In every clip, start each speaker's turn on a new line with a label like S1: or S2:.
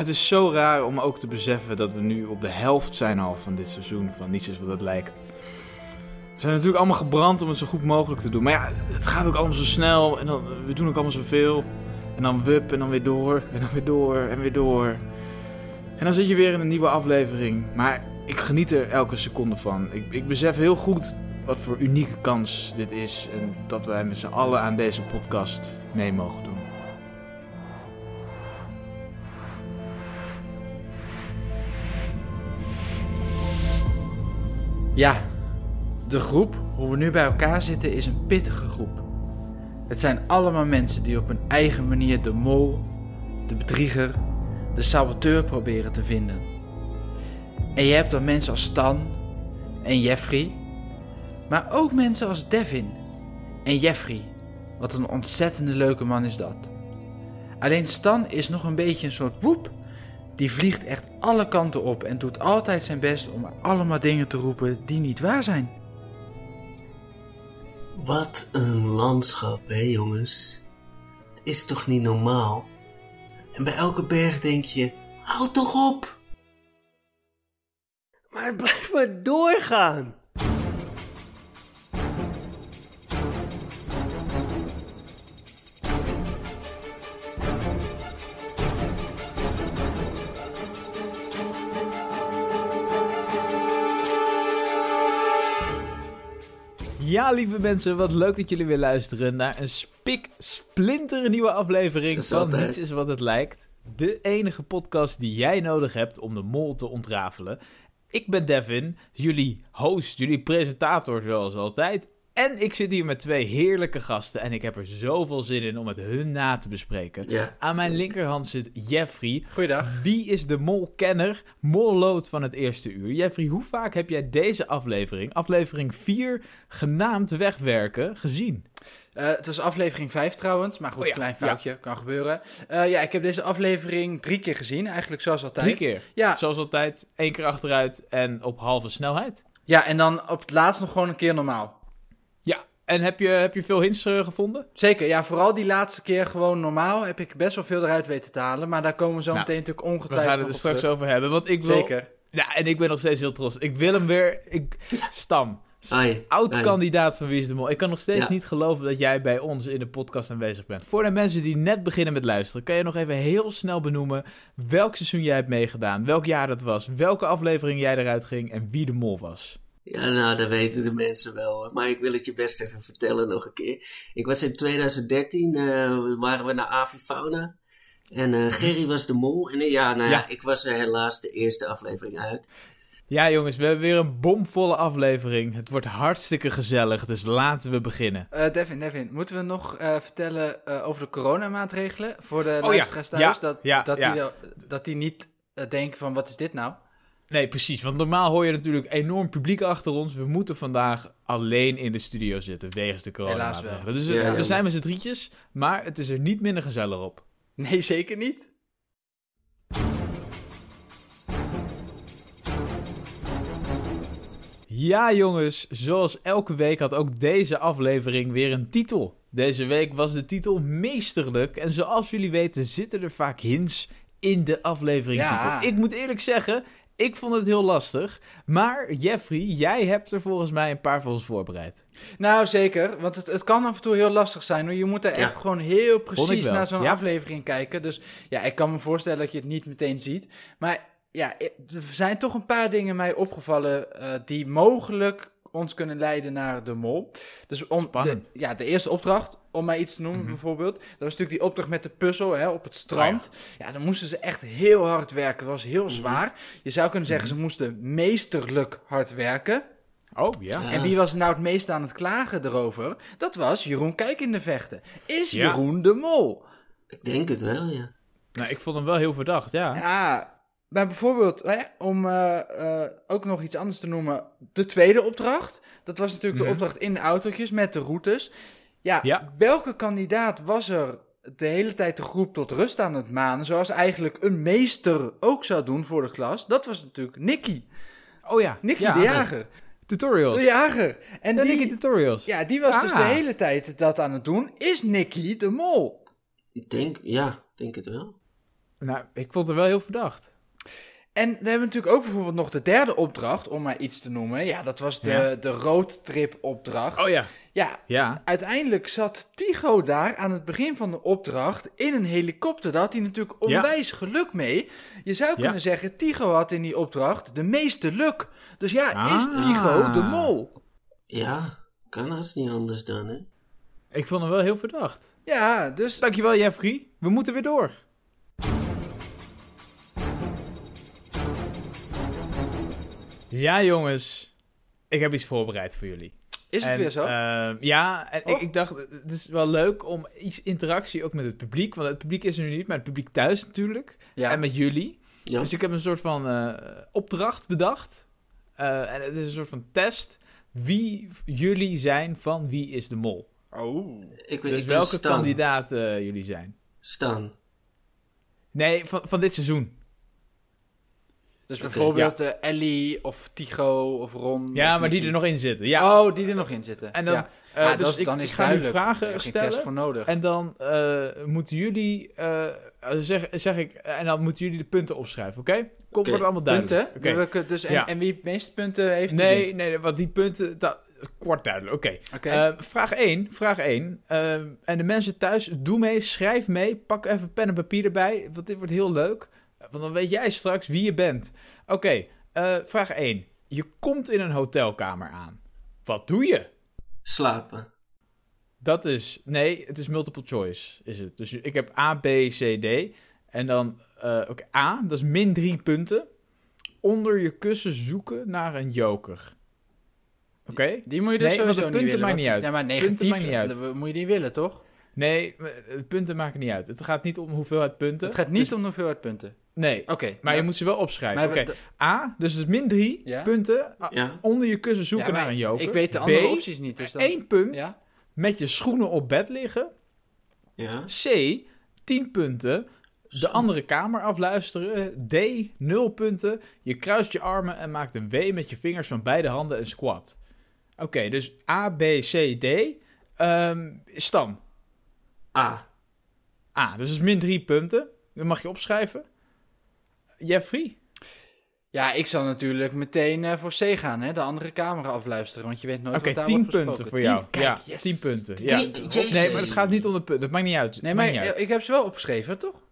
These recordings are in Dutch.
S1: het is zo raar om ook te beseffen dat we nu op de helft zijn al van dit seizoen van Niets is wat het lijkt. We zijn natuurlijk allemaal gebrand om het zo goed mogelijk te doen. Maar ja, het gaat ook allemaal zo snel en dan, we doen ook allemaal zoveel. En dan wup en dan weer door en dan weer door en weer door. En dan zit je weer in een nieuwe aflevering. Maar ik geniet er elke seconde van. Ik, ik besef heel goed wat voor unieke kans dit is. En dat wij met z'n allen aan deze podcast mee mogen doen.
S2: Ja, de groep, hoe we nu bij elkaar zitten, is een pittige groep. Het zijn allemaal mensen die op hun eigen manier de mol, de bedrieger, de saboteur proberen te vinden. En je hebt dan mensen als Stan en Jeffrey, maar ook mensen als Devin en Jeffrey. Wat een ontzettende leuke man is dat. Alleen Stan is nog een beetje een soort woep. Die vliegt echt alle kanten op en doet altijd zijn best om allemaal dingen te roepen die niet waar zijn.
S3: Wat een landschap, hè jongens. Het is toch niet normaal? En bij elke berg denk je, houd toch op!
S4: Maar blijf maar doorgaan.
S1: Ja, lieve mensen, wat leuk dat jullie weer luisteren naar een spik splinter nieuwe aflevering van. Niets is wat het lijkt. De enige podcast die jij nodig hebt om de mol te ontrafelen. Ik ben Devin, jullie host, jullie presentator zoals altijd. En ik zit hier met twee heerlijke gasten en ik heb er zoveel zin in om het hun na te bespreken.
S3: Ja,
S1: Aan mijn linkerhand zit Jeffrey.
S2: Goeiedag.
S1: Wie is de mol-kenner, mollood van het eerste uur? Jeffrey, hoe vaak heb jij deze aflevering, aflevering 4, genaamd Wegwerken, gezien?
S2: Eh, het was aflevering 5 trouwens, maar goed,
S1: Oh ja,
S2: klein foutje, kan gebeuren. Eh, ja, ik heb deze aflevering drie keer gezien, eigenlijk zoals altijd.
S1: Drie keer.
S2: Ja,
S1: Zoals altijd, één keer achteruit en op halve snelheid.
S2: ja, en dan op het laatst nog gewoon een keer normaal.
S1: En heb je, heb je veel hints eh, gevonden?
S2: Zeker, ja, vooral die laatste keer gewoon normaal heb ik best wel veel eruit weten te halen. Maar daar komen we zo
S1: Nou,
S2: meteen natuurlijk
S1: We
S2: ongetwijfeld
S1: gaan het er straks
S2: terug.
S1: over hebben, want ik wil...
S2: Zeker.
S1: Ja, en ik ben nog steeds heel trots. Ik wil hem weer... Ik, Stam.
S3: Ai,
S1: Oud
S3: ai.
S1: kandidaat van Wie is de Mol. Ik kan nog steeds
S3: Ja.
S1: niet geloven dat jij bij ons in de podcast aanwezig bent. Voor de mensen die net beginnen met luisteren, kan je nog even heel snel benoemen welk seizoen jij hebt meegedaan, welk jaar dat was, welke aflevering jij eruit ging en wie de mol was.
S3: Ja, nou, dat weten de mensen wel. hoor. Maar ik wil het je best even vertellen nog een keer. Ik was in 2013, eh, waren we naar Avifauna. En eh, Gerry was de mol. En eh, ja, nou ja,
S1: Ja.
S3: ik was er helaas de eerste aflevering uit.
S1: Ja jongens, we hebben weer een bomvolle aflevering. Het wordt hartstikke gezellig, dus laten we beginnen.
S2: Eh, Devin, Devin, moeten we nog eh, vertellen eh, over de coronamaatregelen voor de
S1: ja.
S2: luisteraars thuis?
S1: Ja,
S2: Dat,
S1: ja,
S2: dat,
S1: ja.
S2: Die, dat die niet denken van, wat is dit nou?
S1: Nee, precies. Want normaal hoor je natuurlijk enorm publiek achter ons. We moeten vandaag alleen in de studio zitten, wegens de corona.
S2: Helaas wel.
S1: Dus
S3: Ja,
S1: eh, we zijn met z'n drietjes, maar het is er niet minder gezellig op.
S2: Nee, zeker niet.
S1: Ja, jongens, zoals elke week had ook deze aflevering weer een titel. Deze week was de titel Meesterlijk. En zoals jullie weten zitten er vaak hints in de aflevering.
S2: Ja.
S1: Ik moet eerlijk zeggen, ik vond het heel lastig. Maar Jeffrey, jij hebt er volgens mij een paar voor ons voorbereid.
S2: Nou, zeker. Want het, het kan af en toe heel lastig zijn. Hoor. Je moet er
S3: Ja.
S2: echt gewoon heel precies naar zo'n
S1: Ja.
S2: aflevering kijken. Dus ja, ik kan me voorstellen dat je het niet meteen ziet. Maar ja, er zijn toch een paar dingen mij opgevallen eh, die mogelijk ons kunnen leiden naar de mol. Dus om
S1: Spannend.
S2: De, ja, de eerste opdracht, om maar iets te noemen
S1: Mhm.
S2: bijvoorbeeld. Dat was natuurlijk die opdracht met de puzzel hè, op het strand.
S1: Oh
S2: ja. dan moesten ze echt heel hard werken. Dat was heel
S1: Mhm.
S2: zwaar. Je zou kunnen zeggen, ze moesten meesterlijk hard werken.
S1: Oh, ja.
S3: Ja.
S2: En wie was nou het meest aan het klagen erover? Dat was Jeroen Kijk in de Vechten. Is
S1: Ja.
S2: Jeroen de Mol?
S3: Ik denk het wel, ja.
S1: Nou, ik vond hem wel heel verdacht, ja.
S2: Ja, maar bijvoorbeeld, hè, om eh, eh, ook nog iets anders te noemen, de tweede opdracht. Dat was natuurlijk
S1: Mhm.
S2: de opdracht in de autootjes met de routes. Ja,
S1: Ja.
S2: welke kandidaat was er de hele tijd de groep tot rust aan het manen, zoals eigenlijk een meester ook zou doen voor de klas? Dat was natuurlijk Nicky.
S1: Oh ja.
S2: Nicky
S1: ja.
S2: de Jager.
S1: Tutorials.
S2: De Jager. En
S1: Ja,
S2: die,
S1: Nicky Tutorials.
S2: Ja, die was dus
S1: Ah.
S2: de hele tijd dat aan het doen. Is Nicky de mol?
S3: Ik denk, ja, ik denk het wel.
S1: Nou, ik vond het wel heel verdacht.
S2: En we hebben natuurlijk ook bijvoorbeeld nog de derde opdracht, om maar iets te noemen. Ja, dat was de,
S1: Ja.
S2: de roadtrip opdracht.
S1: Oh ja.
S2: Ja,
S1: Ja.
S2: uiteindelijk zat Tycho daar aan het begin van de opdracht in een helikopter. Daar had hij natuurlijk
S1: Ja.
S2: onwijs geluk mee. Je zou
S1: Ja.
S2: kunnen zeggen, Tycho had in die opdracht de meeste luk. Dus ja, is
S1: Ah.
S2: Tycho de mol?
S3: Ja, kan haast niet anders dan, hè?
S1: Ik vond hem wel heel verdacht.
S2: Ja, dus...
S1: Dankjewel, Jeffrey. We moeten weer door. Ja, jongens. Ik heb iets voorbereid voor jullie.
S2: Is het
S1: En,
S2: weer zo?
S1: ehm, ja, en ik,
S2: Oh.
S1: ik dacht, het is wel leuk om iets interactie ook met het publiek. Want het publiek is er nu niet, maar het publiek thuis natuurlijk.
S2: ja.
S1: En met jullie.
S3: Ja.
S1: Dus ik heb een soort van eh, opdracht bedacht. Eh, en het is een soort van test. Wie jullie zijn van Wie is de Mol.
S2: Oh.
S3: ik weet
S1: Dus
S3: ik
S1: welke kandidaat eh, jullie zijn.
S3: Stan.
S1: Nee, van, van dit seizoen.
S2: Dus bijvoorbeeld eh, Ellie of Tycho of Ron.
S1: Ja,
S2: of
S1: maar die er nog in zitten. Ja.
S2: Oh, die er nog in zitten.
S1: En dan,
S2: ja.
S1: eh,
S2: Ah,
S1: dus
S2: dat is,
S1: ik,
S2: dan
S1: ik
S2: is
S1: ga nu
S2: duidelijk.
S1: vragen stellen.
S2: voor nodig.
S1: En dan eh, moeten jullie, zeg, zeg ik, en dan moeten jullie de punten opschrijven, oké? Komt
S3: Oké,
S1: wordt allemaal duidelijk.
S2: punten? Welke- Dus, en,
S1: Ja.
S2: en wie het meeste punten heeft, die
S1: Nee, nee, want die punten, dat is kort duidelijk. Oké.
S2: Oké.
S1: Eh, vraag 1, vraag 1. Eh, en de mensen thuis, doe mee, schrijf mee, pak even pen en papier erbij, want dit wordt heel leuk. Want dan weet jij straks wie je bent. Oké, eh, vraag 1. Je komt in een hotelkamer aan. Wat doe je?
S3: Slapen.
S1: Dat is, nee, het is multiple choice, is het. Dus ik heb A, B, C, D. En dan, eh oké, A, dat is min drie punten. Onder je kussen zoeken naar een joker. Oké?
S2: die moet je dus
S1: nee, want
S2: sowieso
S1: de
S2: niet
S1: punten
S2: willen.
S1: maakt niet uit.
S2: Ja, maar
S1: Punten
S2: negatief
S1: maakt niet uit.
S2: eh, moet je die willen, toch?
S1: Nee, de punten maken niet uit. Het gaat niet om hoeveelheid punten.
S2: Het gaat niet
S1: Dus-
S2: om hoeveelheid punten.
S1: Nee,
S2: Oké.
S1: maar je moet ze wel opschrijven. Oké, A, dus het is min drie
S2: Ja?
S1: punten. A-
S3: Ja.
S1: Onder je kussen zoeken naar een joker.
S2: Ik weet de andere
S1: B,
S2: opties niet, dus dan...
S1: één punt
S2: Ja?
S1: met je schoenen op bed liggen.
S3: Ja.
S1: C, 10 punten. De andere kamer afluisteren. D, 0 punten. Je kruist je armen en maakt een W met je vingers van beide handen een squat. Oké, dus A, B, C, D. Ehm Stan.
S3: A.
S1: A, dus dat is min 3 punten. Dat mag je opschrijven. Jeffrey?
S2: Ja, ik zal natuurlijk meteen eh, voor C gaan, hè. De andere camera afluisteren, want je weet nooit
S1: Oké,
S2: wat daar
S1: 10
S2: wordt
S1: punten voor jou.
S2: Tien? Kijk,
S1: ja,
S2: yes.
S1: 10 punten. Ja. Nee, maar het gaat niet om de punten. Dat maakt niet uit.
S2: Nee, maar ik heb ze wel opgeschreven, toch?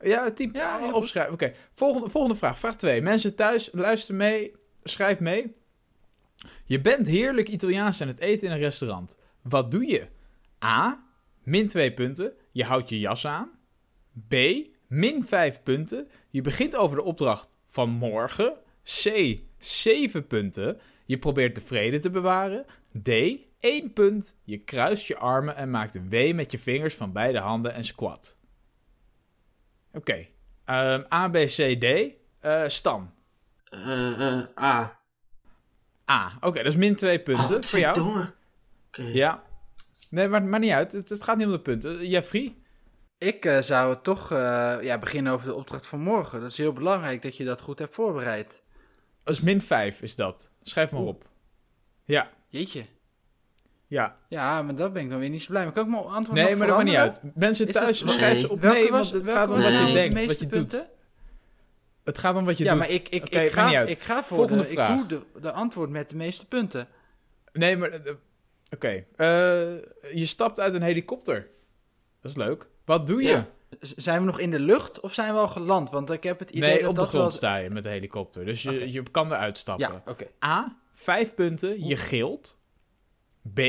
S1: Ja, 10
S2: Ja,
S1: opschrijven. Oké, volgende, volgende vraag. Vraag 2. Mensen thuis, luister mee, schrijf mee. Je bent heerlijk Italiaans aan het eten in een restaurant. Wat doe je? A. Min 2 punten. Je houdt je jas aan. B. Min 5 punten. Je begint over de opdracht van morgen. C. 7 punten. Je probeert de vrede te bewaren. D. 1 punt. Je kruist je armen en maakt een W met je vingers van beide handen en squat. Oké. Ehm, A, B, C, D. Eh, Stan.
S3: Eh, eh, A.
S1: A. Oké, dat is min 2 punten
S3: Oh,
S1: voor jou.
S3: Oké.
S1: Ja. Nee, maar, maar niet uit. Het, het gaat niet om de punten. Jeffrey?
S2: Ik eh, zou het toch eh, ja, beginnen over de opdracht van morgen. Dat is heel belangrijk dat je dat goed hebt voorbereid.
S1: Dat is min 5, is dat. Schrijf maar
S2: Oeh.
S1: op. Ja.
S2: Jeetje.
S1: Ja.
S2: Ja, maar daar ben ik dan weer niet zo blij mee. Kan ik mijn antwoord
S1: Nee, maar dat maakt niet uit. Mensen
S2: Is het-
S1: thuis,
S3: Nee.
S1: schrijf ze op.
S2: Welke
S1: nee,
S2: was,
S1: want het gaat om wat je
S2: de
S1: denkt, wat je doet. Het gaat om wat je
S2: ja,
S1: doet.
S2: maar ik, ik, ik, ga, ik ga voor
S1: Volgende
S2: de,
S1: vraag.
S2: ik doe de, de antwoord met de meeste punten.
S1: Nee, maar... eh, Oké. Je stapt uit een helikopter. Dat is leuk. Wat doe je?
S3: Ja.
S2: Zijn we nog in de lucht of zijn we al geland? Want ik heb het idee
S1: nee,
S2: dat
S1: op de
S2: dat
S1: grond
S2: wel...
S1: sta je met de helikopter. Dus je, je kan eruit stappen.
S2: Ja, oké.
S1: A, 5 punten, je gilt. B,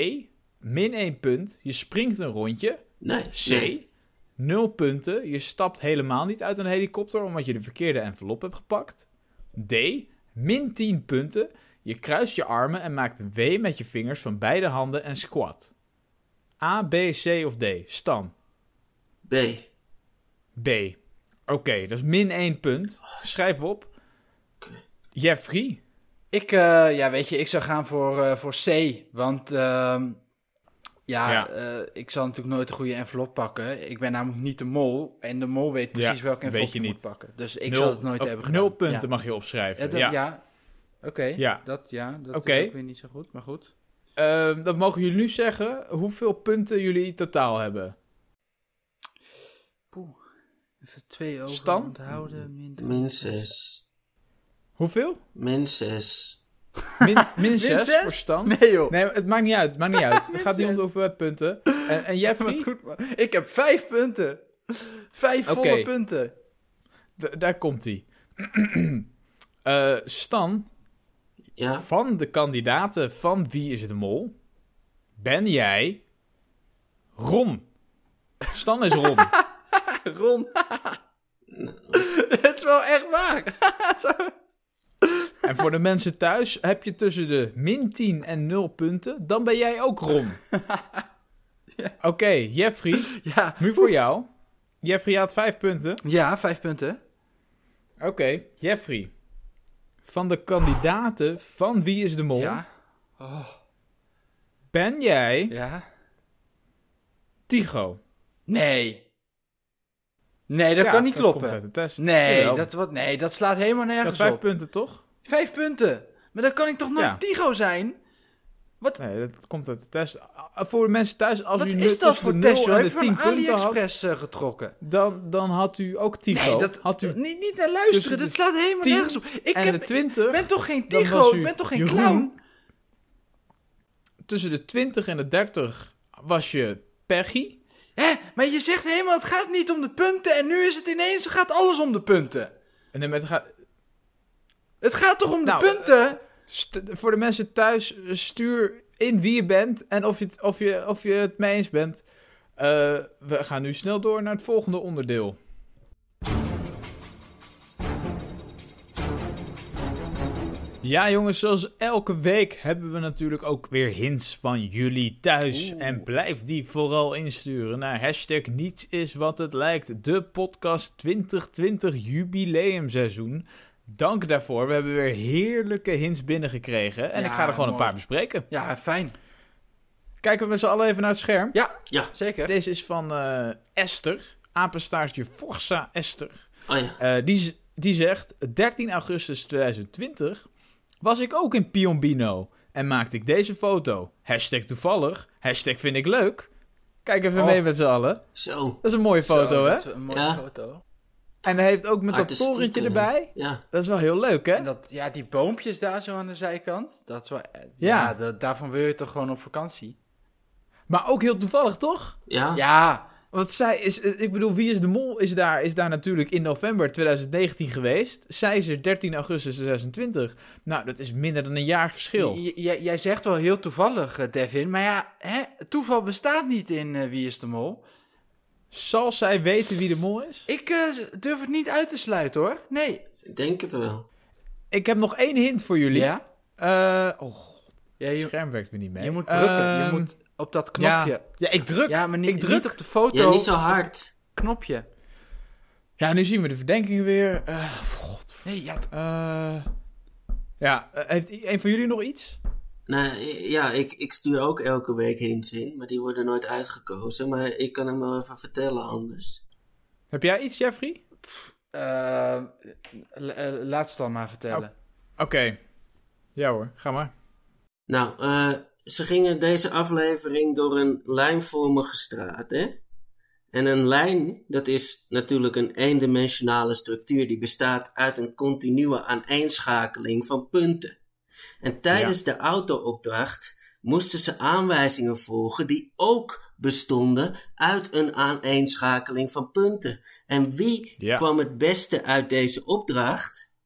S1: min 1 punt, je springt een rondje.
S3: Nee.
S1: C,
S3: Nee.
S1: 0 punten, je stapt helemaal niet uit een helikopter omdat je de verkeerde envelop hebt gepakt. D, min 10 punten, je kruist je armen en maakt een W met je vingers van beide handen en squat. A, B, C of D? Stan.
S3: B.
S1: B. Oké, dat is min 1 punt. Schrijf op. Jeffrey.
S2: Ik, eh, ja, weet je, ik zou gaan voor, eh, voor C. Want, ehm, ja,
S1: Ja.
S2: eh, ik zal natuurlijk nooit de goede envelop pakken. Ik ben namelijk niet de mol. En de mol weet precies
S1: Ja,
S2: welke envelop
S1: weet je
S2: je
S1: niet.
S2: moet pakken. Dus ik
S1: Nul-
S2: zal het nooit
S1: op
S2: hebben gedaan.
S1: Nul punten
S2: Ja.
S1: mag je opschrijven.
S2: Ja, dat-
S1: ja.
S2: ja. Oké,
S1: Ja.
S2: dat, ja, dat is ook weer niet zo goed, maar goed.
S1: Ehm, dan mogen jullie nu zeggen hoeveel punten jullie totaal hebben.
S2: Poeh. Even twee ogen
S1: Stan?
S2: onthouden. Min,
S3: Min 6.
S1: Hoeveel?
S3: Min 6.
S1: Min, min 6
S2: zes?
S1: voor Stan.
S2: Nee joh.
S1: Nee, het maakt niet uit. Het maakt niet uit. Het gaat niet om de
S2: zes.
S1: hoeveelheid punten. En, en Jeffrey,
S2: Wat goed man. Ik heb vijf punten. Vijf volle punten.
S1: d- daar komt hij. Eh, Stan,
S3: Ja?
S1: van de kandidaten van Wie is het Mol, ben jij Ron. Stan is Ron.
S2: Ron. Het is wel echt waar.
S1: en voor de mensen thuis, heb je tussen de min 10 en 0 punten, dan ben jij ook Ron. Oké, Jeffrey,
S2: ja.
S1: nu voor jou. Jeffrey had 5 punten.
S2: ja, vijf punten.
S1: Oké, Jeffrey. Van de kandidaten van Wie is de Mol,
S2: Ja. Oh,
S1: ben jij
S2: ja.
S1: Tycho?
S2: Nee. Nee, dat
S1: Ja,
S2: kan niet
S1: dat komt
S2: kloppen.
S1: uit de test.
S2: Nee
S1: Jawel.
S2: dat, wat, nee, dat slaat helemaal nergens
S1: vijf
S2: op.
S1: punten, toch?
S2: Vijf punten. Maar dan kan ik toch nooit
S1: Ja.
S2: Tigo zijn?
S1: Nee, dat komt uit de test. Voor de mensen thuis, als
S2: Wat
S1: u nu
S2: is dat voor test,
S1: 0
S2: joh?
S1: en
S2: Heb je
S1: 10
S2: van
S1: had,
S2: AliExpress eh, getrokken?
S1: dan, dan had u ook Tycho.
S2: Nee, dat,
S1: had u
S2: niet, niet naar luisteren. Dat slaat helemaal
S1: 10
S2: nergens op. Ik
S1: en
S2: heb,
S1: de 20.
S2: ik ben toch geen Tigo? Ik ben toch geen
S1: Jeroen.
S2: clown?
S1: Tussen de 20 en de 30 was je Peggy.
S2: Hè? Maar je zegt helemaal, het gaat niet om de punten. En nu is het ineens, het gaat alles om de punten.
S1: En dan met, ga-
S2: Het gaat toch om de
S1: Nou,
S2: punten?
S1: st- voor de mensen thuis, eh, stuur in wie je bent en of je het, of je, of je het mee eens bent. Eh, we gaan nu snel door naar het volgende onderdeel. Ja, jongens, zoals elke week hebben we natuurlijk ook weer hints van jullie thuis. En blijf die vooral insturen naar hashtag niets is wat het lijkt. De podcast 2020 jubileumseizoen. Dank daarvoor. We hebben weer heerlijke hints binnengekregen. En
S2: Ja,
S1: ik ga er gewoon een paar bespreken.
S2: Ja, fijn.
S1: Kijken we met z'n allen even naar het scherm.
S3: Ja.
S2: Zeker.
S1: Deze is van eh, Esther. Apenstaartje Forza Esther.
S3: Oh ja.
S1: Eh, die, die zegt, 13 augustus 2020 was ik ook in Piombino en maakte ik deze foto. Hashtag toevallig, hashtag vind ik leuk. Kijk even
S2: Oh.
S1: mee met z'n allen.
S3: Zo.
S1: Dat is een mooie foto,
S2: Zo,
S1: hè?
S2: dat is een mooie
S3: Ja.
S2: foto.
S1: En hij heeft ook met dat torentje erbij.
S3: Ja.
S1: Dat is wel heel leuk, hè?
S2: En dat, ja, die boompjes daar zo aan de zijkant. Dat is wel, eh,
S1: Ja.
S2: ja, da- daarvan wil je toch gewoon op vakantie?
S1: Maar ook heel toevallig, toch?
S3: Ja.
S2: Ja,
S1: Want zij is, eh, ik bedoel, Wie is de Mol is daar, is daar natuurlijk in november 2019 geweest. Zij is er 13 augustus 2020. Nou, dat is minder dan een jaar verschil.
S2: J- jij zegt wel heel toevallig, eh, Devin. Maar ja, hè, toeval bestaat niet in eh, Wie is de Mol.
S1: Zal zij weten wie de Mol is?
S2: Ik durf het niet uit te sluiten hoor. Nee.
S3: Ik denk het wel.
S1: Ik heb nog één hint voor jullie.
S2: Ja?
S1: Eh, oh, god,
S2: Ja,
S1: het
S2: je,
S1: scherm werkt weer niet mee.
S2: je moet drukken. je
S1: Ehm,
S2: moet op dat knopje.
S1: Ja, ja, ik druk.
S2: Ja, maar niet,
S1: ik druk.
S2: niet op de foto.
S3: Ja, niet zo hard.
S2: Knopje.
S1: Ja, nu zien we de verdenkingen weer. Eh, god.
S2: Nee, ja,
S1: Eh, ja, eh, heeft een van jullie nog iets?
S3: Nou, ja, ik, ik stuur ook elke week hints in, maar die worden nooit uitgekozen. Maar ik kan hem wel even vertellen anders.
S1: Heb jij iets, Jeffrey?
S2: eh, laat het dan maar vertellen.
S1: Oké. Ja hoor, ga maar.
S3: Nou, eh, ze gingen deze aflevering door een lijnvormige straat, hè? En een lijn, dat is natuurlijk een eendimensionale structuur die bestaat uit een continue aaneenschakeling van punten. En tijdens de autoopdracht moesten ze aanwijzingen volgen die ook bestonden uit een aaneenschakeling van punten. En wie
S1: Ja.
S3: kwam het beste uit deze opdracht?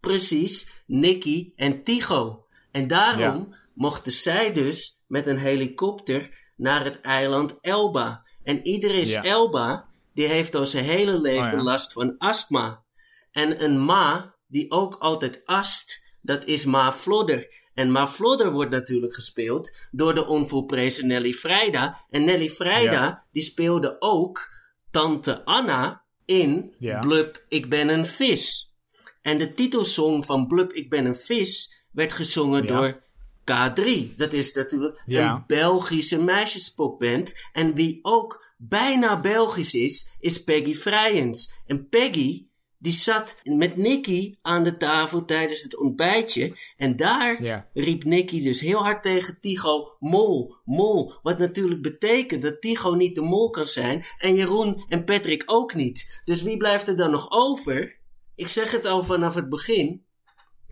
S3: Precies, Nicky en Tycho. En daarom mochten zij dus met een helikopter naar het eiland Elba. En Idris
S1: Ja.
S3: Elba, die heeft al zijn hele leven
S1: Oh ja.
S3: last van astma. En een ma die ook altijd ast, dat is Ma Flodder. En Ma Flodder wordt natuurlijk gespeeld door de onvolprezen Nelly Vrijda. En Nelly Vrijda,
S1: Ja.
S3: die speelde ook tante Anna in. Blub, ik ben een vis. En de titelsong van Blub, ik ben een vis werd gezongen door K3. Dat is natuurlijk
S1: Ja.
S3: een Belgische meisjespopband. En wie ook bijna Belgisch is, is Peggy Vrijens. En Peggy, die zat met Nicky aan de tafel tijdens het ontbijtje. En daar riep Nicky dus heel hard tegen Tigo: Mol, mol. Wat natuurlijk betekent dat Tigo niet de mol kan zijn. En Jeroen en Patrick ook niet. Dus wie blijft er dan nog over? Ik zeg het al vanaf het begin.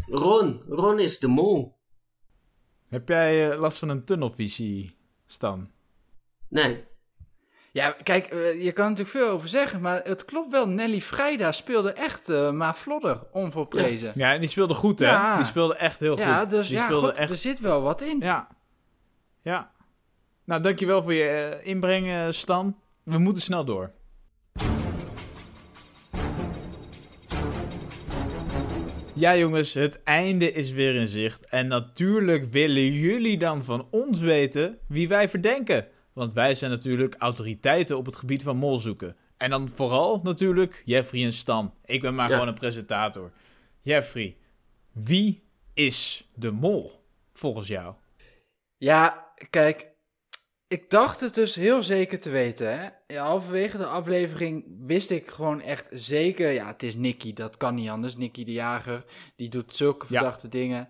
S3: Ron, Ron is de mol.
S1: Heb jij eh, last van een tunnelvisie, Stan?
S3: Nee.
S2: Ja, kijk, eh, je kan er natuurlijk veel over zeggen, maar het klopt wel. Nelly Vrijda speelde echt eh maar vlodder, onvolprezen.
S1: Ja, en die speelde goed, hè?
S2: Ja.
S1: Die speelde echt heel
S2: Ja,
S1: goed.
S2: dus
S1: die
S2: ja,
S1: speelde
S2: God,
S1: echt...
S2: er zit wel wat in.
S1: Ja. Ja. Nou, dankjewel voor je inbreng, Stan. We moeten snel door. Ja, jongens, het einde is weer in zicht. En natuurlijk willen jullie dan van ons weten wie wij verdenken. Want wij zijn natuurlijk autoriteiten op het gebied van molzoeken. En dan vooral natuurlijk Jeffrey en Stan. Ik ben maar
S3: Ja.
S1: gewoon een presentator. Jeffrey, wie is de mol volgens jou?
S2: Ja, kijk, ik dacht het dus heel zeker te weten. Hè? Ja, halverwege de aflevering wist ik gewoon echt zeker. Ja, het is Nicky, dat kan niet anders. Nicky de Jager, die doet zulke
S1: Ja.
S2: verdachte dingen.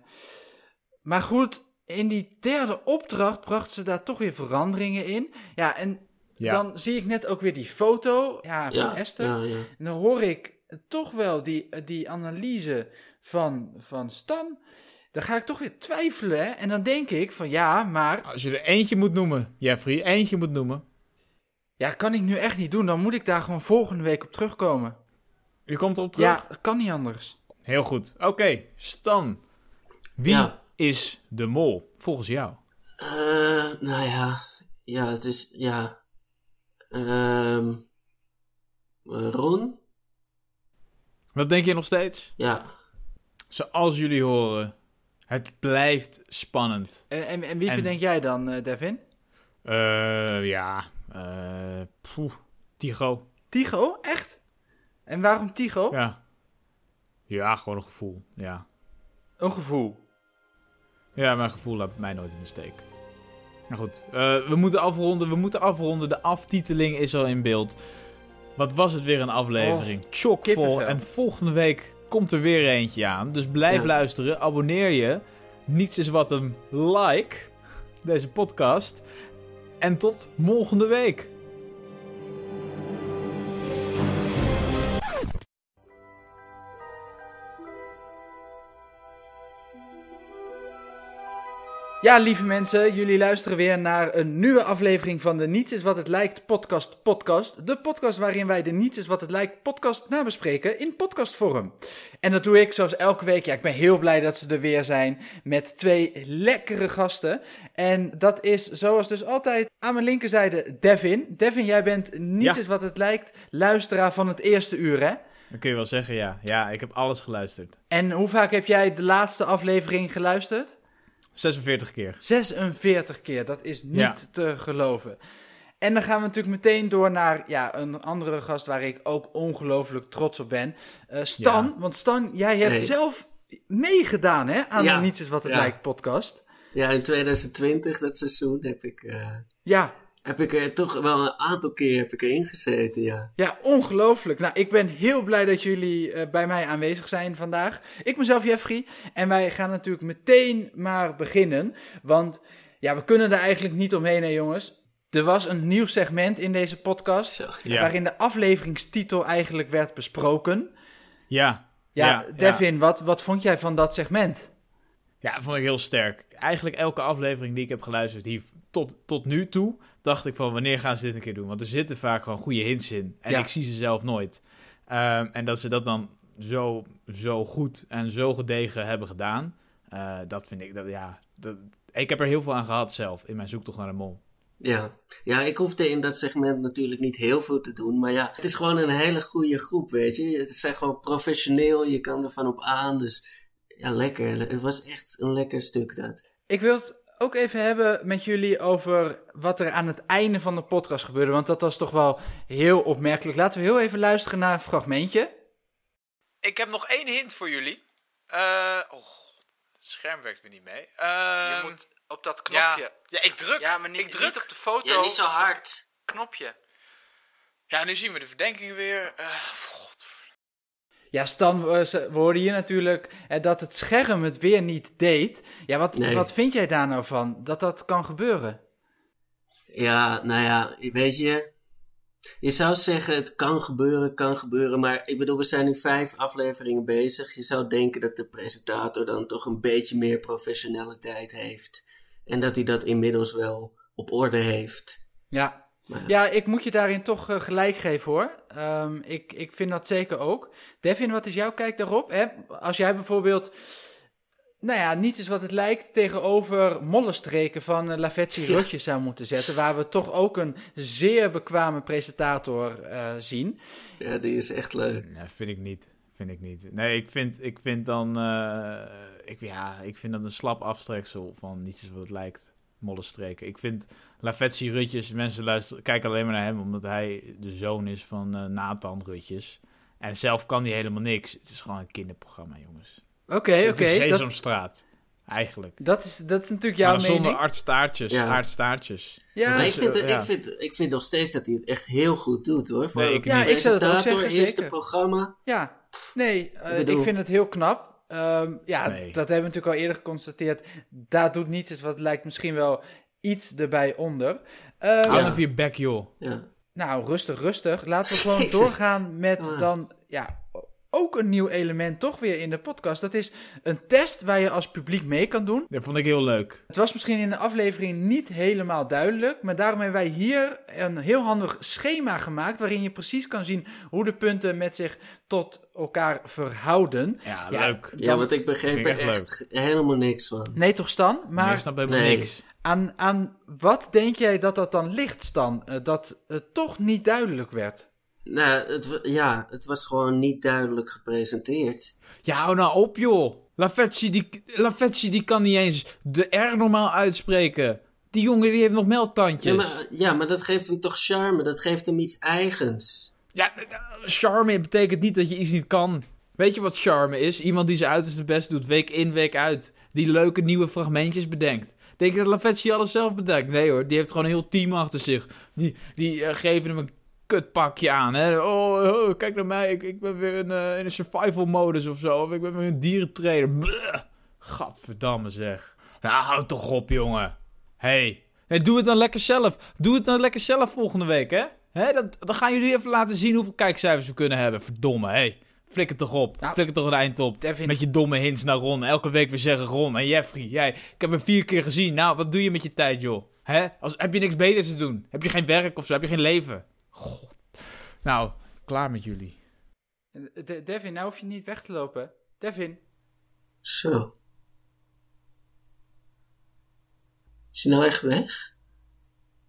S2: Maar goed, in die derde opdracht bracht ze daar toch weer veranderingen in. Ja, en
S1: Ja.
S2: dan zie ik net ook weer die foto ja, van
S3: Ja,
S2: Esther.
S3: ja, ja.
S2: En dan hoor ik toch wel die, die analyse van, van Stan. Dan ga ik toch weer twijfelen. Hè? En dan denk ik van ja, maar
S1: Als je er eentje moet noemen, Jeffrey, eentje moet noemen.
S2: ja, kan ik nu echt niet doen. Dan moet ik daar gewoon volgende week op terugkomen.
S1: Je komt erop terug?
S2: Ja, dat kan niet anders.
S1: Heel goed. Oké, Stan. Wie
S3: Ja.
S1: is de mol volgens jou?
S3: Eh, nou ja. Ja, het is. Ja. Ehm eh, Ron?
S1: Wat denk je nog steeds?
S3: Ja.
S1: Zoals jullie horen, het blijft spannend.
S2: En, en, en wie
S1: En-
S2: verdenk jij dan, eh, Devin?
S1: Eh, ja. poeh, Tigo.
S2: Tigo? Echt? En waarom Tigo?
S1: Ja. Ja, gewoon een gevoel. Ja.
S2: Een gevoel.
S1: Ja, mijn gevoel laat mij nooit in de steek. Nou goed, we moeten afronden. We moeten afronden. De aftiteling is al in beeld. Wat was het weer een aflevering? Chockvol.
S2: Oh, kippenvel.
S1: En volgende week komt er weer eentje aan. Dus blijf
S3: Ja.
S1: luisteren. Abonneer je. Niets is wat een like. Deze podcast. En tot volgende week.
S2: Ja, lieve mensen, jullie luisteren weer naar een nieuwe aflevering van de Niets is wat het lijkt podcast podcast. De podcast waarin wij de Niets is wat het lijkt podcast nabespreken in podcastvorm. En dat doe ik zoals elke week. Ja, ik ben heel blij dat ze er weer zijn met twee lekkere gasten. En dat is zoals dus altijd aan mijn linkerzijde Devin. Devin, jij bent Niets
S1: Ja.
S2: is wat het lijkt luisteraar van het eerste uur, hè?
S1: Dan kun je wel zeggen, ja. Ja, ik heb alles geluisterd.
S2: En hoe vaak heb jij de laatste aflevering geluisterd?
S1: 46 keer.
S2: 46 keer, dat is niet
S1: Ja.
S2: te geloven. En dan gaan we natuurlijk meteen door naar ja, een andere gast waar ik ook ongelooflijk trots op ben. Eh, Stan,
S1: Ja.
S2: want Stan, jij hebt
S3: Nee.
S2: zelf meegedaan hè, aan
S3: Ja.
S2: de Niets is wat het
S3: Ja.
S2: lijkt podcast.
S3: Ja, in 2020, dat seizoen, heb ik, eh,
S2: Ja,
S3: heb ik er toch wel een aantal keer heb ik erin gezeten, ja.
S2: ja, ongelooflijk. Nou, ik ben heel blij dat jullie eh, bij mij aanwezig zijn vandaag. Ik mezelf Jeffrey en wij gaan natuurlijk meteen maar beginnen. Want ja, we kunnen er eigenlijk niet omheen hè jongens. Er was een nieuw segment in deze podcast.
S3: Zo.
S1: Ja.
S2: waarin de afleveringstitel eigenlijk werd besproken.
S1: Ja.
S2: Ja,
S1: Ja,
S2: Devin, Wat, wat vond jij van dat segment?
S1: Ja, vond ik heel sterk. Eigenlijk elke aflevering die ik heb geluisterd hier tot, tot nu toe, dacht ik van wanneer gaan ze dit een keer doen? Want er zitten vaak gewoon goede hints in. En
S2: Ja.
S1: ik zie ze zelf nooit. Ehm, en dat ze dat dan zo, zo goed en zo gedegen hebben gedaan, eh, dat vind ik, dat, ja, dat, ik heb er heel veel aan gehad zelf in mijn zoektocht naar de mol.
S3: Ja. ja, ik hoefde in dat segment natuurlijk niet heel veel te doen. Maar ja, het is gewoon een hele goede groep, weet je. Het zijn gewoon professioneel, je kan er van op aan. Dus ja, lekker. Het was echt een lekker stuk dat.
S2: Ik wil het ook even hebben met jullie over wat er aan het einde van de podcast gebeurde. Want dat was toch wel heel opmerkelijk. Laten we heel even luisteren naar een fragmentje.
S1: Ik heb nog één hint voor jullie. oh, het scherm werkt weer niet mee. Ehm,
S2: op dat
S1: Ja, ja, ik druk.
S2: Ja, maar niet,
S1: ik druk.
S2: niet op de foto.
S3: Ja, niet zo hard.
S2: knopje.
S1: Ja, nu zien we de verdenkingen weer. Eh.
S2: Ja, Stan, we hoorden hier natuurlijk dat het scherm het weer niet deed. Ja, wat,
S3: Nee.
S2: wat vind jij daar nou van? Dat dat kan gebeuren?
S3: Ja, nou ja, weet je. Je zou zeggen, het kan gebeuren, kan gebeuren. Maar ik bedoel, we zijn nu vijf afleveringen bezig. Je zou denken dat de presentator dan toch een beetje meer professionaliteit heeft. En dat hij dat inmiddels wel op orde heeft.
S2: Ja,
S3: Maar
S2: ja ik moet je daarin toch eh, gelijk geven hoor. Ehm, ik, ik vind dat zeker ook. Devin, wat is jouw kijk daarop? Hè? Als jij bijvoorbeeld, nou ja, niet eens wat het lijkt tegenover mollenstreken van uh, Lavetsi
S3: Ja.
S2: Rotjes zou moeten zetten. Waar we toch ook een zeer bekwame presentator eh, zien.
S3: ja, die is echt leuk.
S1: Nee, vind ik niet. Vind ik niet. Nee, ik vind, ik vind dan... eh, ik, ja, ik vind dat een slap aftreksel van niets is wat het lijkt. Mollenstreken. Ik vind Lavetsi Rutjes, mensen luisteren, kijken alleen maar naar hem omdat hij de zoon is van eh, Nathan Rutjes. En zelf kan hij helemaal niks. Het is gewoon een kinderprogramma, jongens.
S2: Oké,
S1: Het
S2: oké.
S1: is
S2: dat,
S1: Sesamstraat. Eigenlijk.
S2: dat, is, dat is natuurlijk jouw
S1: maar zonder
S2: mening.
S1: aardstaartjes.
S3: Ja.
S1: aardstaartjes.
S2: Ja,
S3: maar ik vind,
S1: eh, ja.
S3: ik, vind, ik vind nog steeds dat hij het echt heel goed doet hoor. Voor
S1: Nee, ik
S2: Ja, ik zou dat ook zeggen,
S3: eerste
S2: zeker.
S3: programma.
S2: Ja, nee, eh,
S3: Ik bedoel-
S2: vind het heel knap. Ehm, ja,
S1: Nee.
S2: dat hebben we natuurlijk al eerder geconstateerd. Daar doet niets eens wat lijkt misschien wel iets erbij onder. Ehm,
S1: Hou
S3: Ja.
S1: even je bek, joh.
S3: Ja.
S2: Nou, rustig, rustig. Laten we gewoon
S3: Jezus.
S2: doorgaan met
S3: Ah.
S2: dan, ja, ook een nieuw element toch weer in de podcast. Dat is een test waar je als publiek mee kan doen.
S1: Dat vond ik heel leuk.
S2: Het was misschien in de aflevering niet helemaal duidelijk, maar daarom hebben wij hier een heel handig schema gemaakt waarin je precies kan zien hoe de punten met zich tot elkaar verhouden.
S1: Ja,
S2: Ja,
S1: leuk.
S3: ja, want ik begreep er
S1: echt
S3: echt helemaal niks van.
S2: Nee toch Stan?
S1: Maar ik snap helemaal
S3: Nee.
S1: niks.
S2: aan, aan wat denk jij dat dat dan ligt Stan? Eh, dat het toch niet duidelijk werd.
S3: Nou, het, ja, het was gewoon niet duidelijk gepresenteerd.
S1: Ja, hou nou op, joh. Lavetsi die, die kan niet eens de R normaal uitspreken. Die jongen die heeft nog melktandjes.
S3: Ja maar, ja, maar dat geeft hem toch charme, dat geeft hem iets eigens.
S1: Ja, charme betekent niet dat je iets niet kan. Weet je wat charme is? Iemand die zijn uiterste best doet, week in, week uit. Die leuke nieuwe fragmentjes bedenkt. Denk je dat Lavetsi alles zelf bedenkt? Nee hoor, die heeft gewoon een heel team achter zich. Die, die eh, geven hem een kutpakje aan. Hè? Oh, oh, kijk naar mij, ik, ik ben weer in, eh, in een survival modus of zo. Of ik ben weer een dierentrainer. Bleh. Gadverdamme zeg. Nou, houd toch op, jongen. Hey. doe het dan lekker zelf. Doe het dan lekker zelf volgende week, hè? Hè, dat, dan gaan jullie even laten zien hoeveel kijkcijfers we kunnen hebben. Verdomme, hé. Hey. Flikker toch op.
S2: Nou,
S1: Flikker toch een eind op. Met je domme hints naar Ron. Elke week weer zeggen Ron en Jeffrey. Jij, ik heb hem vier keer gezien. Nou, wat doe je met je tijd, joh? Hè? Als, heb je niks beters te doen? Heb je geen werk of zo? Heb je geen leven? God. Nou, klaar met jullie.
S2: De- Devin, nou hoef je niet weg te lopen. Devin.
S3: Zo. Is hij nou echt weg?